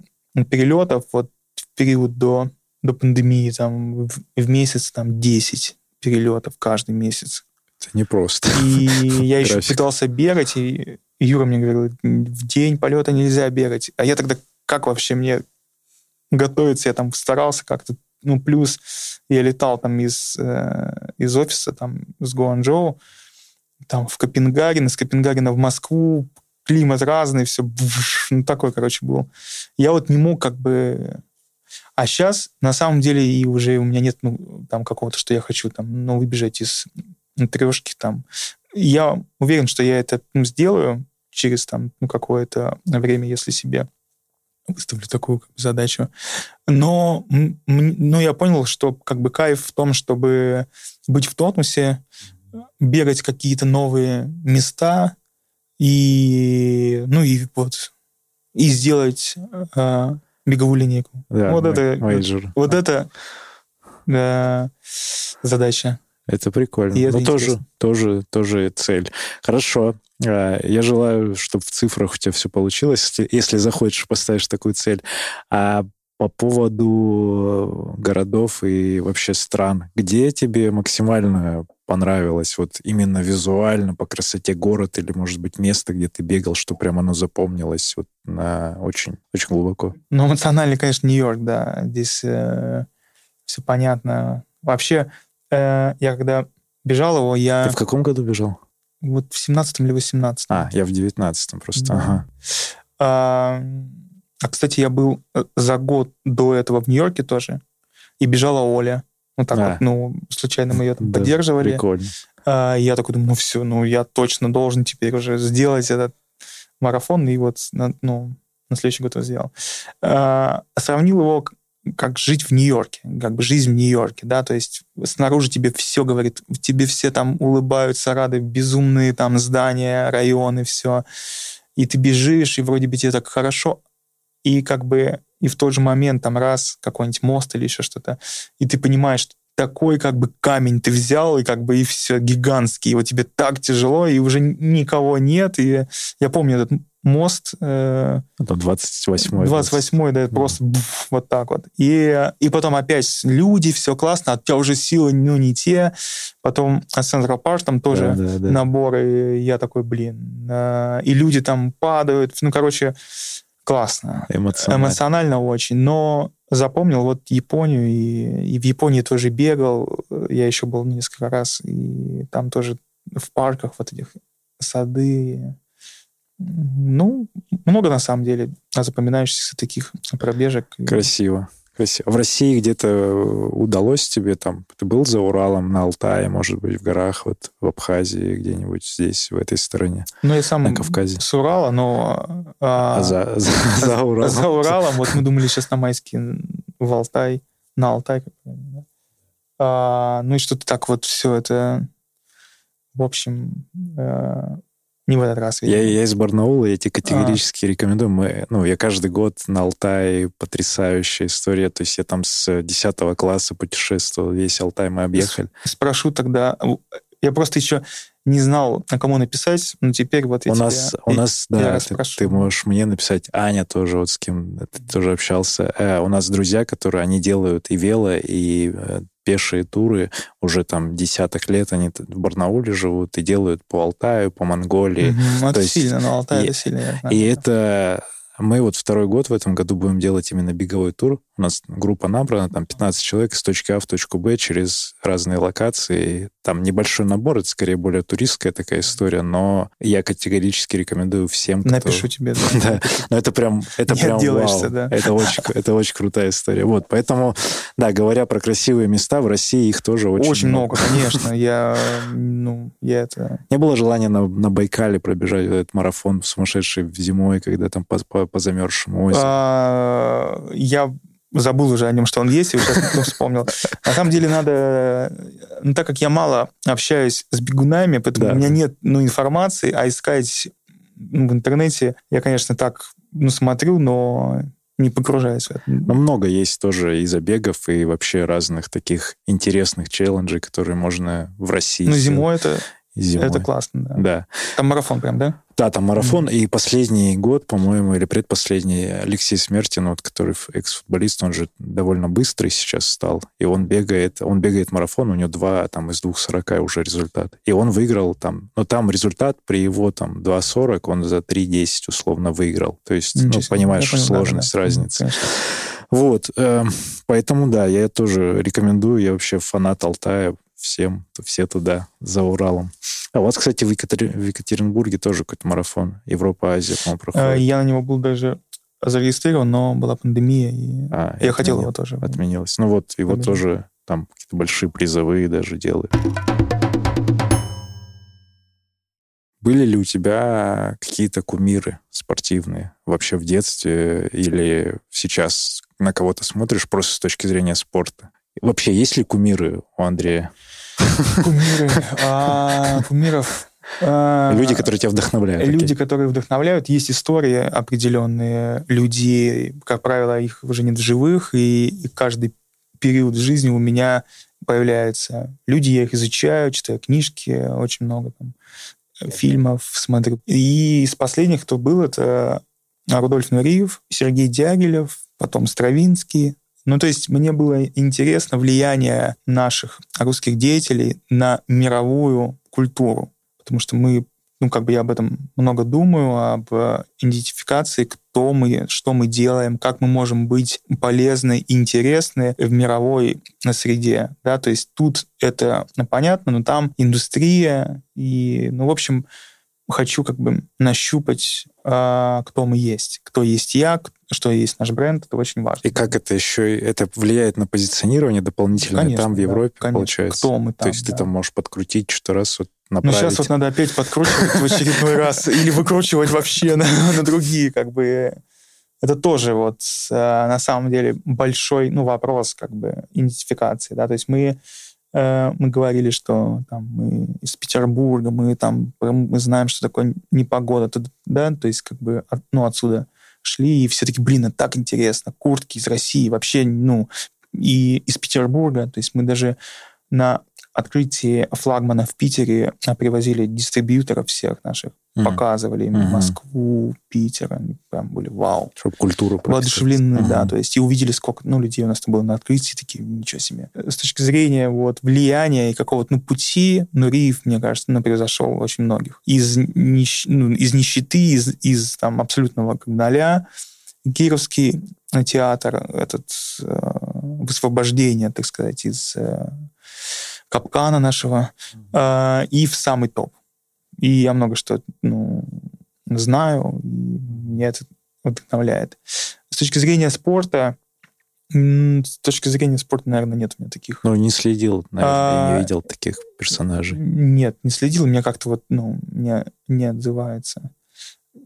перелетов, вот период до, до пандемии там в, в месяц там 10 перелетов каждый месяц. Это непросто. И я еще пытался бегать, и Юра мне говорил, в день полета нельзя бегать. А я тогда как вообще мне готовиться? Я там старался как-то. Ну, плюс я летал там из, э, из офиса, там, с Гуанчжоу, там в Копенгаген, из Копенгагена в Москву, климат разный, все, ну, такой, короче, был. Я вот не мог как бы... А сейчас, на самом деле, и уже у меня нет, ну, там, какого-то, что я хочу, там, ну, выбежать из трешки, там. Я уверен, что я это ну, сделаю через, там, ну, какое-то время, если себе выставлю такую задачу. Но ну, я понял, что как бы кайф в том, чтобы быть в тонусе, бегать какие-то новые места и, ну и вот, и сделать э, беговую линейку. Да, вот мой, это, major. вот это да, задача. Это прикольно. И это Но тоже, интересно. тоже, тоже цель. Хорошо. А, Я желаю, чтобы в цифрах у тебя все получилось, если, если захочешь, поставишь такую цель. А по поводу городов и вообще стран, где тебе максимально понравилось вот именно визуально, по красоте город или, может быть, место, где ты бегал, что прям оно запомнилось вот на очень, очень глубоко? Ну, эмоциональный, конечно, Нью-Йорк, да. Здесь э, все понятно. Вообще, э, я когда бежал его, я Ты в каком году бежал? вот в 17 или 18 А, я в девятнадцатом просто. Да. Ага. А, а, кстати, я был э, за год до этого в Нью-Йорке тоже, и бежала Оля. Ну, так А. вот, ну, случайно мы ее там Да, поддерживали. Прикольно. А, я такой думаю, ну все, ну я точно должен теперь уже сделать этот марафон, и вот ну, на следующий год его сделал. А, сравнил его как жить в Нью-Йорке, как бы жизнь в Нью-Йорке, да, то есть снаружи тебе все говорит, тебе все там улыбаются, рады, безумные там здания, районы, все, и ты бежишь, и вроде бы тебе так хорошо, и как бы и в тот же момент там раз какой-нибудь мост или еще что-то, и ты понимаешь, что такой как бы камень ты взял, и как бы и все гигантский, и вот тебе так тяжело, и уже никого нет, и я помню этот мост, э, Это 28-й. 28-й, да, Да. просто буф, вот так вот. И, и потом опять люди, все классно, а у тебя уже силы, ну, не те. Потом Central Park, там тоже Да, да, да. набор, и я такой, блин. э, И люди там падают, ну, короче, классно. Эмоционально. Эмоционально очень, но запомнил вот Японию, и, и в Японии тоже бегал, я еще был несколько раз, и там тоже в парках вот этих сады, ну, много на самом деле запоминающихся таких пробежек. Красиво. Красиво. В России где-то удалось тебе там, ты был за Уралом, на Алтае, может быть, в горах, вот в Абхазии, где-нибудь здесь, в этой стороне, Ну, я сам на Кавказе? с Урала, но... а, А за, за, за Уралом? За Уралом, вот мы думали сейчас на майские в Алтай, на Алтай. да? А, ну и что-то так вот все это, в общем, э, не в этот раз. Я, видимо. я из Барнаула, я тебе категорически рекомендую. Мы, ну, я каждый год на Алтае потрясающая история. То есть я там с 10 класса путешествовал, весь Алтай мы объехали. Спрошу тогда, я просто еще не знал, на кому написать, но теперь вот я У тебе- нас, у нас, да, ты, ты можешь мне написать, Аня тоже, вот с кем ты тоже общался. Э, у нас друзья, которые, они делают и вело, и э, пешие туры уже там десяток лет, они в Барнауле живут и делают по Алтаю, по Монголии. То это есть сильно, но Алтай и- это сильно. знаю. И это... Мы вот второй год в этом году будем делать именно беговой тур. У нас группа набрана, там 15 человек с точки А в точку Б через разные локации. Там небольшой набор, это скорее более туристская такая история, но я категорически рекомендую всем, кто... Напишу тебе. Да, но это прям, это прям отделаешься, вау. да. Это очень, это очень крутая история. Вот, поэтому, да, говоря про красивые места, в России их тоже очень, Очень, много, конечно. Я, ну, я это... Не было желания на, на Байкале пробежать этот марафон сумасшедший зимой, когда там по, по, по замерзшему озеру. А, Я забыл уже о нем, что он есть, и сейчас ну, вспомнил. На самом деле надо... Ну, так как я мало общаюсь с бегунами, поэтому Да. у меня нет ну, информации, а искать ну, в интернете я, конечно, так ну, смотрю, но не погружаюсь в это. Но много есть тоже и забегов, и вообще разных таких интересных челленджей, которые можно в России Ну, зимой это... зимой. Это классно, да. Да. Там марафон прям, да? Да, там марафон, и последний год, по-моему, или предпоследний, Алексей Смертин, вот, который экс-футболист, он же довольно быстрый сейчас стал, и он бегает, он бегает марафон, у него два там из двух сорока уже результат. И он выиграл там, но там результат при его там 2.40, он за 3.10 условно выиграл. То есть, ну, понимаешь, понял, сложность, да, да. разница. Конечно. Вот, э, поэтому, да, я тоже рекомендую, я вообще фанат Алтая, всем, все туда, за Уралом. А у вас, кстати, в, Екатери... в Екатеринбурге тоже какой-то марафон, Европа-Азия, по-моему, э, проходит. Я на него был даже зарегистрирован, но была пандемия, и а, я хотел его тоже. Отменилось. Ну вот, его Отменил. тоже там какие-то большие призовые даже делают. Были ли у тебя какие-то кумиры спортивные вообще в детстве или сейчас на кого-то смотришь просто с точки зрения спорта? Вообще, есть ли кумиры у Андрея? Кумиры. А, кумиров а, Люди, которые тебя вдохновляют. Люди, которые вдохновляют. Есть истории определенные людей. Как правило, их уже нет в живых, и, и каждый период жизни у меня появляются люди, я их изучаю, читаю книжки, очень много там фильмов смотрю. И из последних, кто был, это Рудольф Нуриев, Сергей Дягилев, потом Стравинский. Ну, то есть мне было интересно влияние наших русских деятелей на мировую культуру, потому что мы ну, как бы я об этом много думаю, об идентификации, кто мы, что мы делаем, как мы можем быть полезны и интересны в мировой среде, да, то есть тут это понятно, но там индустрия и, ну, в общем, хочу как бы нащупать, а, кто мы есть, кто есть я, что есть наш бренд, это очень важно. И как это еще, это влияет на позиционирование дополнительно конечно, там, в Европе, да, конечно. получается? Кто мы там, То есть да. ты там можешь подкрутить что раз, вот направить. Ну, сейчас вот надо опять подкручивать в очередной раз или выкручивать вообще на, на другие, как бы. Это тоже вот э, на самом деле большой, ну, вопрос, как бы, идентификации, да, то есть мы э, мы говорили, что там мы из Петербурга, мы там мы знаем, что такое непогода, да, то есть как бы ну отсюда шли и все таки, блин, это так интересно, куртки из России вообще, ну и из Петербурга, то есть мы даже на открытии флагмана в Питере а, привозили дистрибьюторов всех наших, mm. показывали им mm-hmm. Москву, Питер, они прям были вау. Чтобы культуру Воодушевлены, mm-hmm. да, то есть и увидели, сколько, ну, людей у нас там было на открытии, такие, ничего себе. С точки зрения вот влияния и какого-то, ну, пути, ну, Риев, мне кажется, ну, превзошел очень многих. Из, нищ, ну, из нищеты, из, из там абсолютного ноля, Кировский театр, этот э, высвобождение, так сказать, из э, капкана нашего, э, и в самый топ. И я много что ну, знаю, и меня это вдохновляет. С точки зрения спорта, с точки зрения спорта, наверное, нет у меня таких. Ну, не следил, наверное, а, не видел таких персонажей. Нет, не следил, меня как-то вот, ну, не, не отзывается.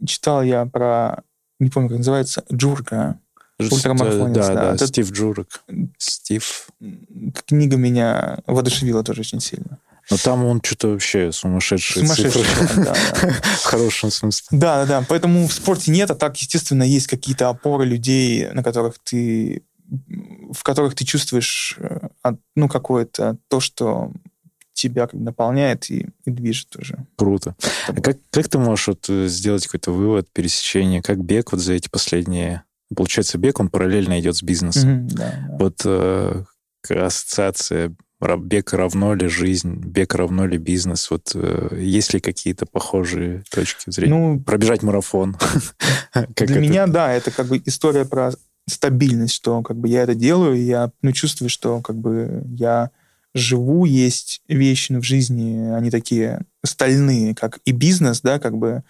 Читал я про, не помню, как называется, Джурка. Ультрамарафонец, да, да, да. Стив Джурок. Стив. Книга меня воодушевила тоже очень сильно. Но там он что-то вообще сумасшедший. Сумасшедший, да, да. В хорошем смысле. Да, да, да. Поэтому в спорте нет, а так, естественно, есть какие-то опоры людей, на которых ты в которых ты чувствуешь э, ну, какое-то то, что тебя как наполняет и, и движет уже. Круто. А как, как ты можешь вот э, сделать какой-то вывод, пересечение, как бег вот за эти последние Получается, бег, он параллельно идет с бизнесом. Mm-hmm, да, да. Вот э, ассоциация бег равно ли жизнь, бег равно ли бизнес? Вот э, есть ли какие-то похожие точки зрения? Ну, Пробежать марафон. Для меня, да, это как бы история про стабильность, что как бы я это делаю, и я ну, чувствую, что как бы я живу, есть вещи в жизни, они такие стальные, как и бизнес, да, как бы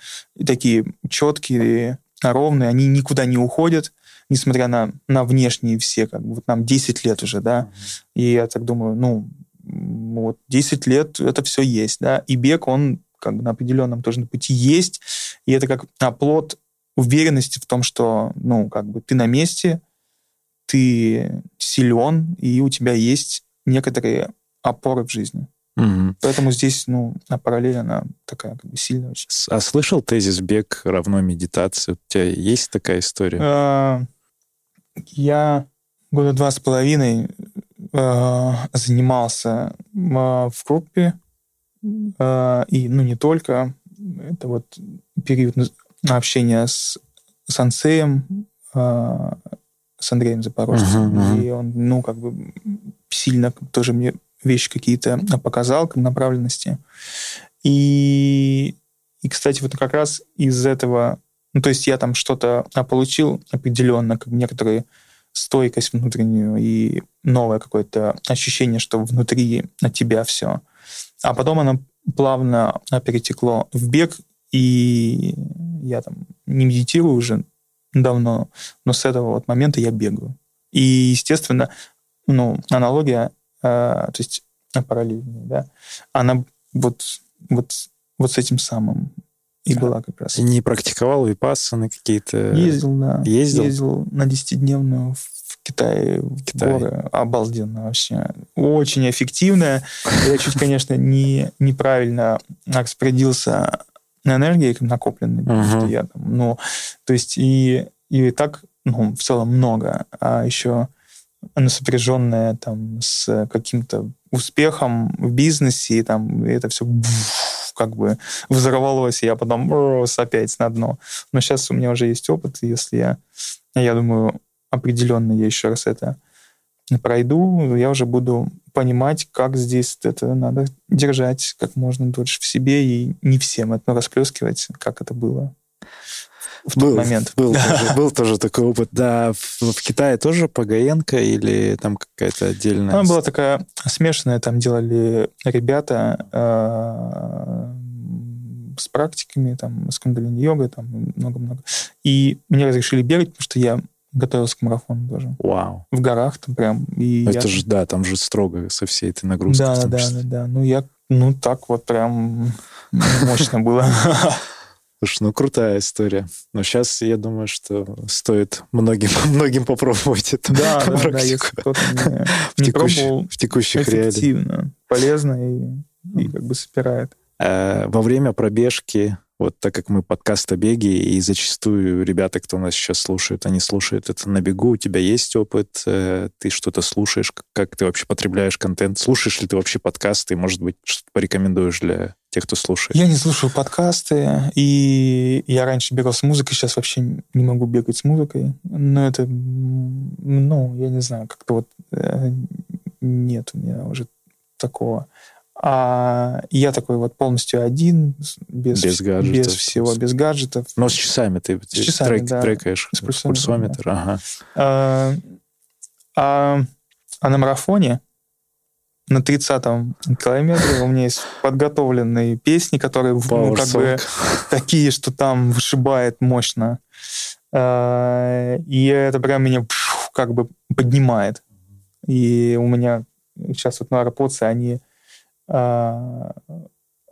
такие четкие, ровные, они никуда не уходят, несмотря на, на внешние все, как бы, вот нам 10 лет уже, да, mm-hmm. и я так думаю, ну, вот 10 лет это все есть, да, и бег, он как бы на определенном тоже пути есть, и это как оплот уверенности в том, что, ну, как бы ты на месте, ты силен, и у тебя есть некоторые опоры в жизни. Угу. Поэтому здесь, ну, на параллель она такая как бы сильная очень. А слышал тезис «бег равно медитации»? У тебя есть такая история? Я года два с половиной а, занимался а, в группе э, и, ну, не только. Это вот период общения с, с Ансеем, э, с Андреем Запорожцем. Uh-huh, uh-huh. И он, ну, как бы сильно тоже мне вещи какие-то показал, как направленности. И, и, кстати, вот как раз из этого, ну, то есть я там что-то получил определенно, как некоторые стойкость внутреннюю и новое какое-то ощущение, что внутри на тебя все. А потом оно плавно перетекло в бег, и я там не медитирую уже давно, но с этого вот момента я бегаю. И, естественно, ну, аналогия, э, то есть параллельная, да, она вот, вот, вот с этим самым и а была как раз. Не практиковал випассаны какие-то? Ездил, да. Ездил? Ездил на десятидневную в Китае, в Китай. горы. Обалденно вообще. Очень эффективная. Я чуть, конечно, не, неправильно распорядился энергией накопленной. Uh-huh. Я там, ну, то есть и, и так, ну, в целом много. А еще она сопряженная там с каким-то успехом в бизнесе, и там и это все как бы взорвалось, и я потом опять на дно. Но сейчас у меня уже есть опыт, и если я, я думаю, определенно я еще раз это пройду, я уже буду понимать, как здесь это надо держать как можно дольше в себе и не всем это расплескивать, как это было в тот был, момент. Был, тоже, был тоже такой опыт. Да, в, в Китае тоже Пагаенко или там какая-то отдельная... Она была такая смешанная, там делали ребята э, с практиками, там, с кундалини-йогой, там, много-много. И мне разрешили бегать, потому что я готовился к марафону тоже. Вау. В горах там прям. И Это я... же, да, там же строго со всей этой нагрузкой. Да, да, да, да. Ну, я, ну, так вот прям мощно было. Слушай, ну крутая история. Но сейчас я думаю, что стоит многим, многим попробовать это. Да, да, да, если кто-то не, не пробовал, в текущих реалиях. полезно и, и как бы собирает. А, во время пробежки вот так как мы подкаст о беге, и зачастую ребята, кто нас сейчас слушает, они слушают это на бегу, у тебя есть опыт, э, ты что-то слушаешь, как ты вообще потребляешь контент, слушаешь ли ты вообще подкасты, может быть, что-то порекомендуешь для тех, кто слушает? Я не слушаю подкасты, и я раньше бегал с музыкой, сейчас вообще не могу бегать с музыкой, но это, ну, я не знаю, как-то вот э, нет у меня уже такого. А я такой вот полностью один, без, без, гаджетов, без всего, без гаджетов. Но с часами ты, с часами, трек, да. трекаешь с пульсометр. Да. Ага. А, а, а на марафоне на 30-м километре у меня есть подготовленные песни, которые ну, как бы такие, что там вышибает мощно. А, и это прям меня как бы поднимает. И у меня сейчас вот на AirPods они а,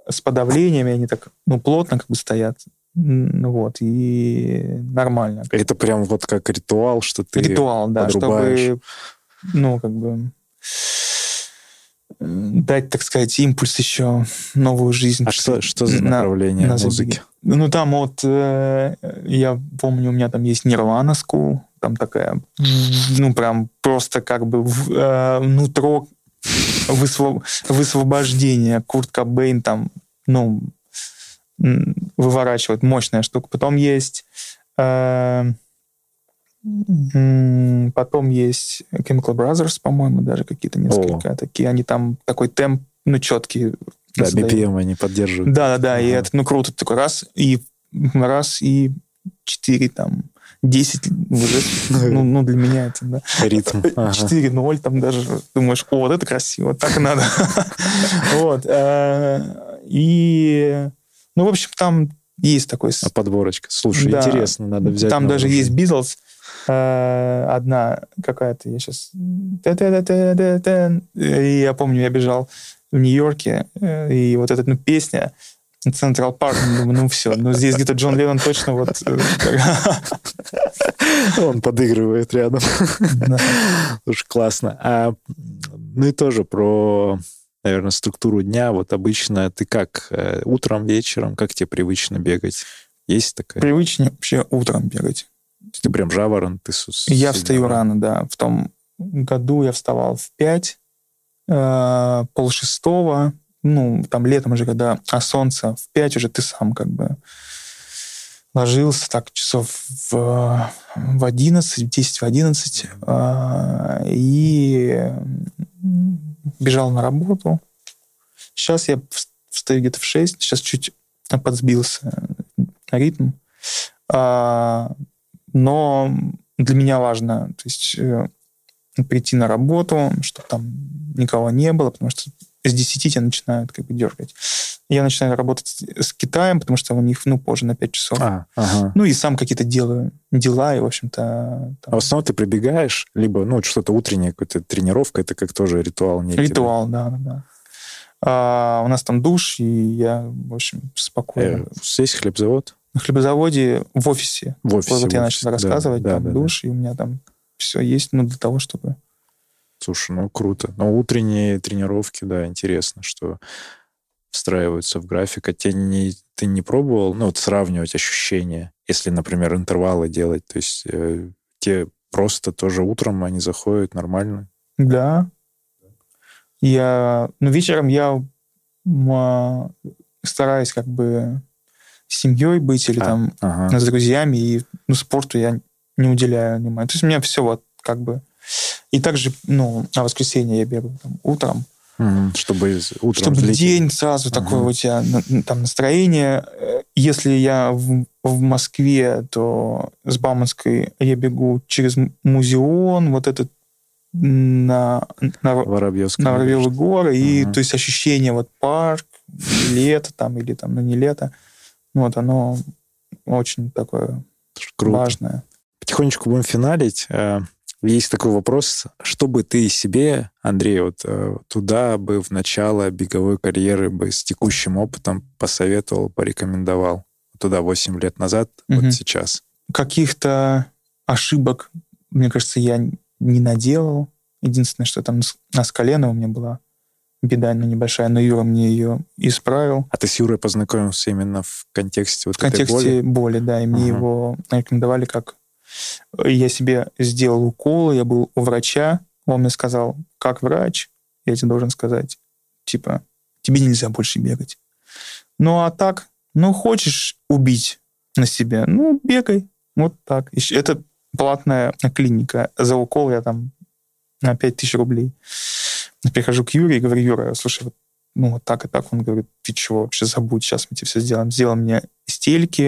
с подавлениями, они так, ну, плотно как бы стоят. Вот, и нормально. Это прям вот как ритуал, что ты Ритуал, да, подрубаешь. чтобы, ну, как бы дать, так сказать, импульс еще, новую жизнь. А что, что за направление на, музыки? Ну, там вот, э, я помню, у меня там есть Nirvana School, там такая, ну, прям просто как бы в, э, нутро высвоб... высвобождение. Курт Кобейн там, ну, выворачивает мощная штука. Потом есть э, потом есть Chemical Brothers, по-моему, даже какие-то несколько О. такие. Они там такой темп, ну, четкий. Да, BPM они поддерживают. Да, да, да. Ага. И это, ну, круто. Такой раз и раз и четыре там 10 уже, ну, ну, для меня это, да. Ритм. 4-0 там даже. Думаешь, о, вот это красиво, так надо. Вот. Э, и, ну, в общем, там есть такой... А подборочка. Слушай, интересно, надо взять. Там даже есть э, одна какая-то, я сейчас... И я помню, я бежал в Нью-Йорке, э, и вот эта ну, песня, Централ Парк, ну, ну все, ну здесь где-то Джон Леннон точно вот... Э, Он подыгрывает рядом. Уж классно. А, ну и тоже про, наверное, структуру дня. Вот обычно ты как? Э, утром, вечером? Как тебе привычно бегать? Есть такая? Привычнее вообще утром бегать. Ты прям жаворон? Ты я встаю рано, да. В том году я вставал в 5, э, полшестого, ну, там летом уже, когда а солнце в 5 уже ты сам как бы ложился так часов в, в 11, 10 в 11, э, и бежал на работу. Сейчас я встаю где-то в 6, сейчас чуть подсбился ритм. А, но для меня важно, то есть э, прийти на работу, чтобы там никого не было, потому что с 10 тебя начинают как бы дергать. Я начинаю работать с Китаем, потому что у них, ну, позже на 5 часов. А, ага. Ну, и сам какие-то делаю дела, и, в общем-то... Там... А в основном ты прибегаешь, либо, ну, что-то утреннее, какая-то тренировка, это как тоже ритуал некий. Ритуал, да, да, да. А, у нас там душ, и я, в общем, спокойно. Э, здесь хлебзавод? На хлебозаводе в офисе. В офисе. Вот, вот я начал рассказывать, да, там да, душ, да. и у меня там все есть, ну, для того, чтобы... Слушай, ну, круто. Но утренние тренировки, да, интересно, что встраиваются в график. А тебе не, ты не пробовал, ну, вот сравнивать ощущения, если, например, интервалы делать, то есть э, те просто тоже утром они заходят нормально? Да, я, ну, вечером я м, стараюсь как бы с семьей быть или а, там ага. с друзьями, и ну, спорту я не уделяю внимания. То есть у меня все вот как бы... И также, ну, на воскресенье я бегаю там, утром. чтобы утром Чтобы взлететь. день сразу ага. такое у тебя там настроение. Если я в, в Москве, то с Бауманской я бегу через музеон, вот этот на, на, Воробьевском на Воробьевы горы, и то есть ощущение вот парк, лето там или там, ну не лето, вот оно очень такое Круто. важное. Потихонечку будем финалить. Э, есть такой вопрос, что бы ты себе, Андрей, вот э, туда бы в начало беговой карьеры бы с текущим опытом посоветовал, порекомендовал? Туда 8 лет назад, угу. вот сейчас. Каких-то ошибок, мне кажется, я не наделал. Единственное, что там на колено у меня была беда, но небольшая, но Юра мне ее исправил. А ты с Юрой познакомился именно в контексте вот В контексте боли? боли, да, и мне uh его рекомендовали как... Я себе сделал укол, я был у врача, он мне сказал, как врач, я тебе должен сказать, типа, тебе нельзя больше бегать. Ну, а так, ну, хочешь убить на себя, ну, бегай. Вот так. Это платная клиника. За укол я там на 5 тысяч рублей. Прихожу к Юре и говорю, Юра, слушай, вот, ну, вот так и так. Он говорит, ты чего, вообще забудь, сейчас мы тебе все сделаем. Сделал мне стельки.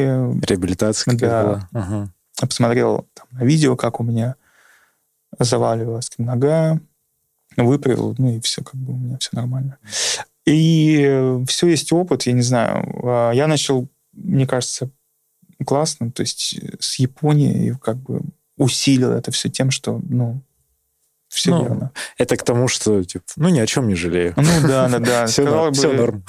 Реабилитация да. была. Ага. Я посмотрел там, на видео, как у меня заваливалась нога, выправил, ну и все, как бы у меня все нормально. И все есть опыт, я не знаю. А, я начал, мне кажется, классно, то есть с Японией как бы усилил это все тем, что, ну, все ну, верно. Это к тому, что, типа, ну, ни о чем не жалею. Ну, да, да, да. Все, норм, бы... все норм.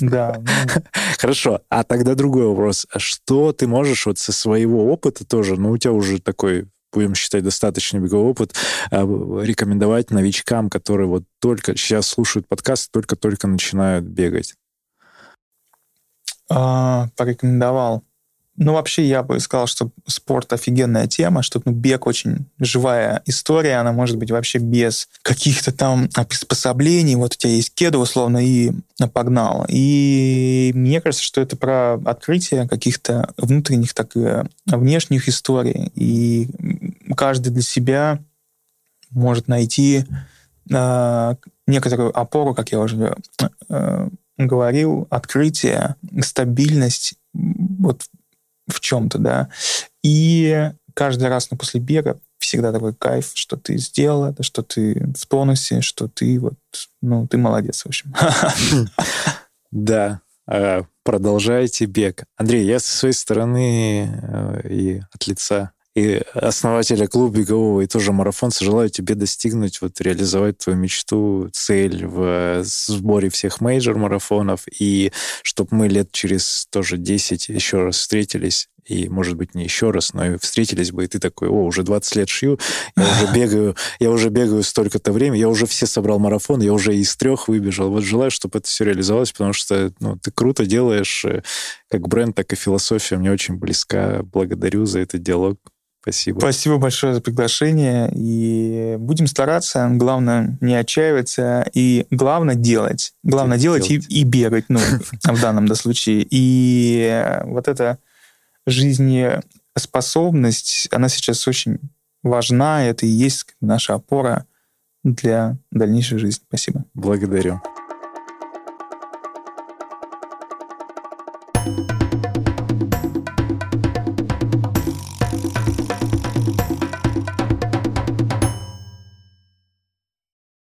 Да. Ну... Хорошо. А тогда другой вопрос. А что ты можешь вот со своего опыта тоже, ну, у тебя уже такой будем считать, достаточно беговой опыт, а, рекомендовать новичкам, которые вот только сейчас слушают подкаст, только-только начинают бегать? А, порекомендовал. Ну, вообще, я бы сказал, что спорт офигенная тема, что ну, бег очень живая история, она может быть вообще без каких-то там приспособлений. Вот у тебя есть кеды, условно, и погнал. И мне кажется, что это про открытие каких-то внутренних, так и внешних историй. И каждый для себя может найти э, некоторую опору, как я уже э, говорил, открытие, стабильность вот в чем-то, да. И каждый раз на после бега всегда такой кайф, что ты сделал это, что ты в тонусе, что ты вот, ну, ты молодец, в общем. Да, а, продолжайте бег. Андрей, я со своей стороны э, и от лица и основателя клуба бегового и тоже марафонца желаю тебе достигнуть, вот реализовать твою мечту, цель в сборе всех мейджор-марафонов, и чтобы мы лет через тоже 10 еще раз встретились, и, может быть, не еще раз, но и встретились бы, и ты такой, о, уже 20 лет шью, я уже бегаю, я уже бегаю столько-то времени, я уже все собрал марафон, я уже из трех выбежал. Вот желаю, чтобы это все реализовалось, потому что ну, ты круто делаешь, э, как бренд, так и философия мне очень близка. Благодарю за этот диалог. Спасибо. Спасибо большое за приглашение. И будем стараться. Главное, не отчаиваться. И главное делать. Главное делать, делать. И, и бегать, ну, в данном да, случае. И вот эта жизнеспособность, она сейчас очень важна. Это и есть наша опора для дальнейшей жизни. Спасибо. Благодарю.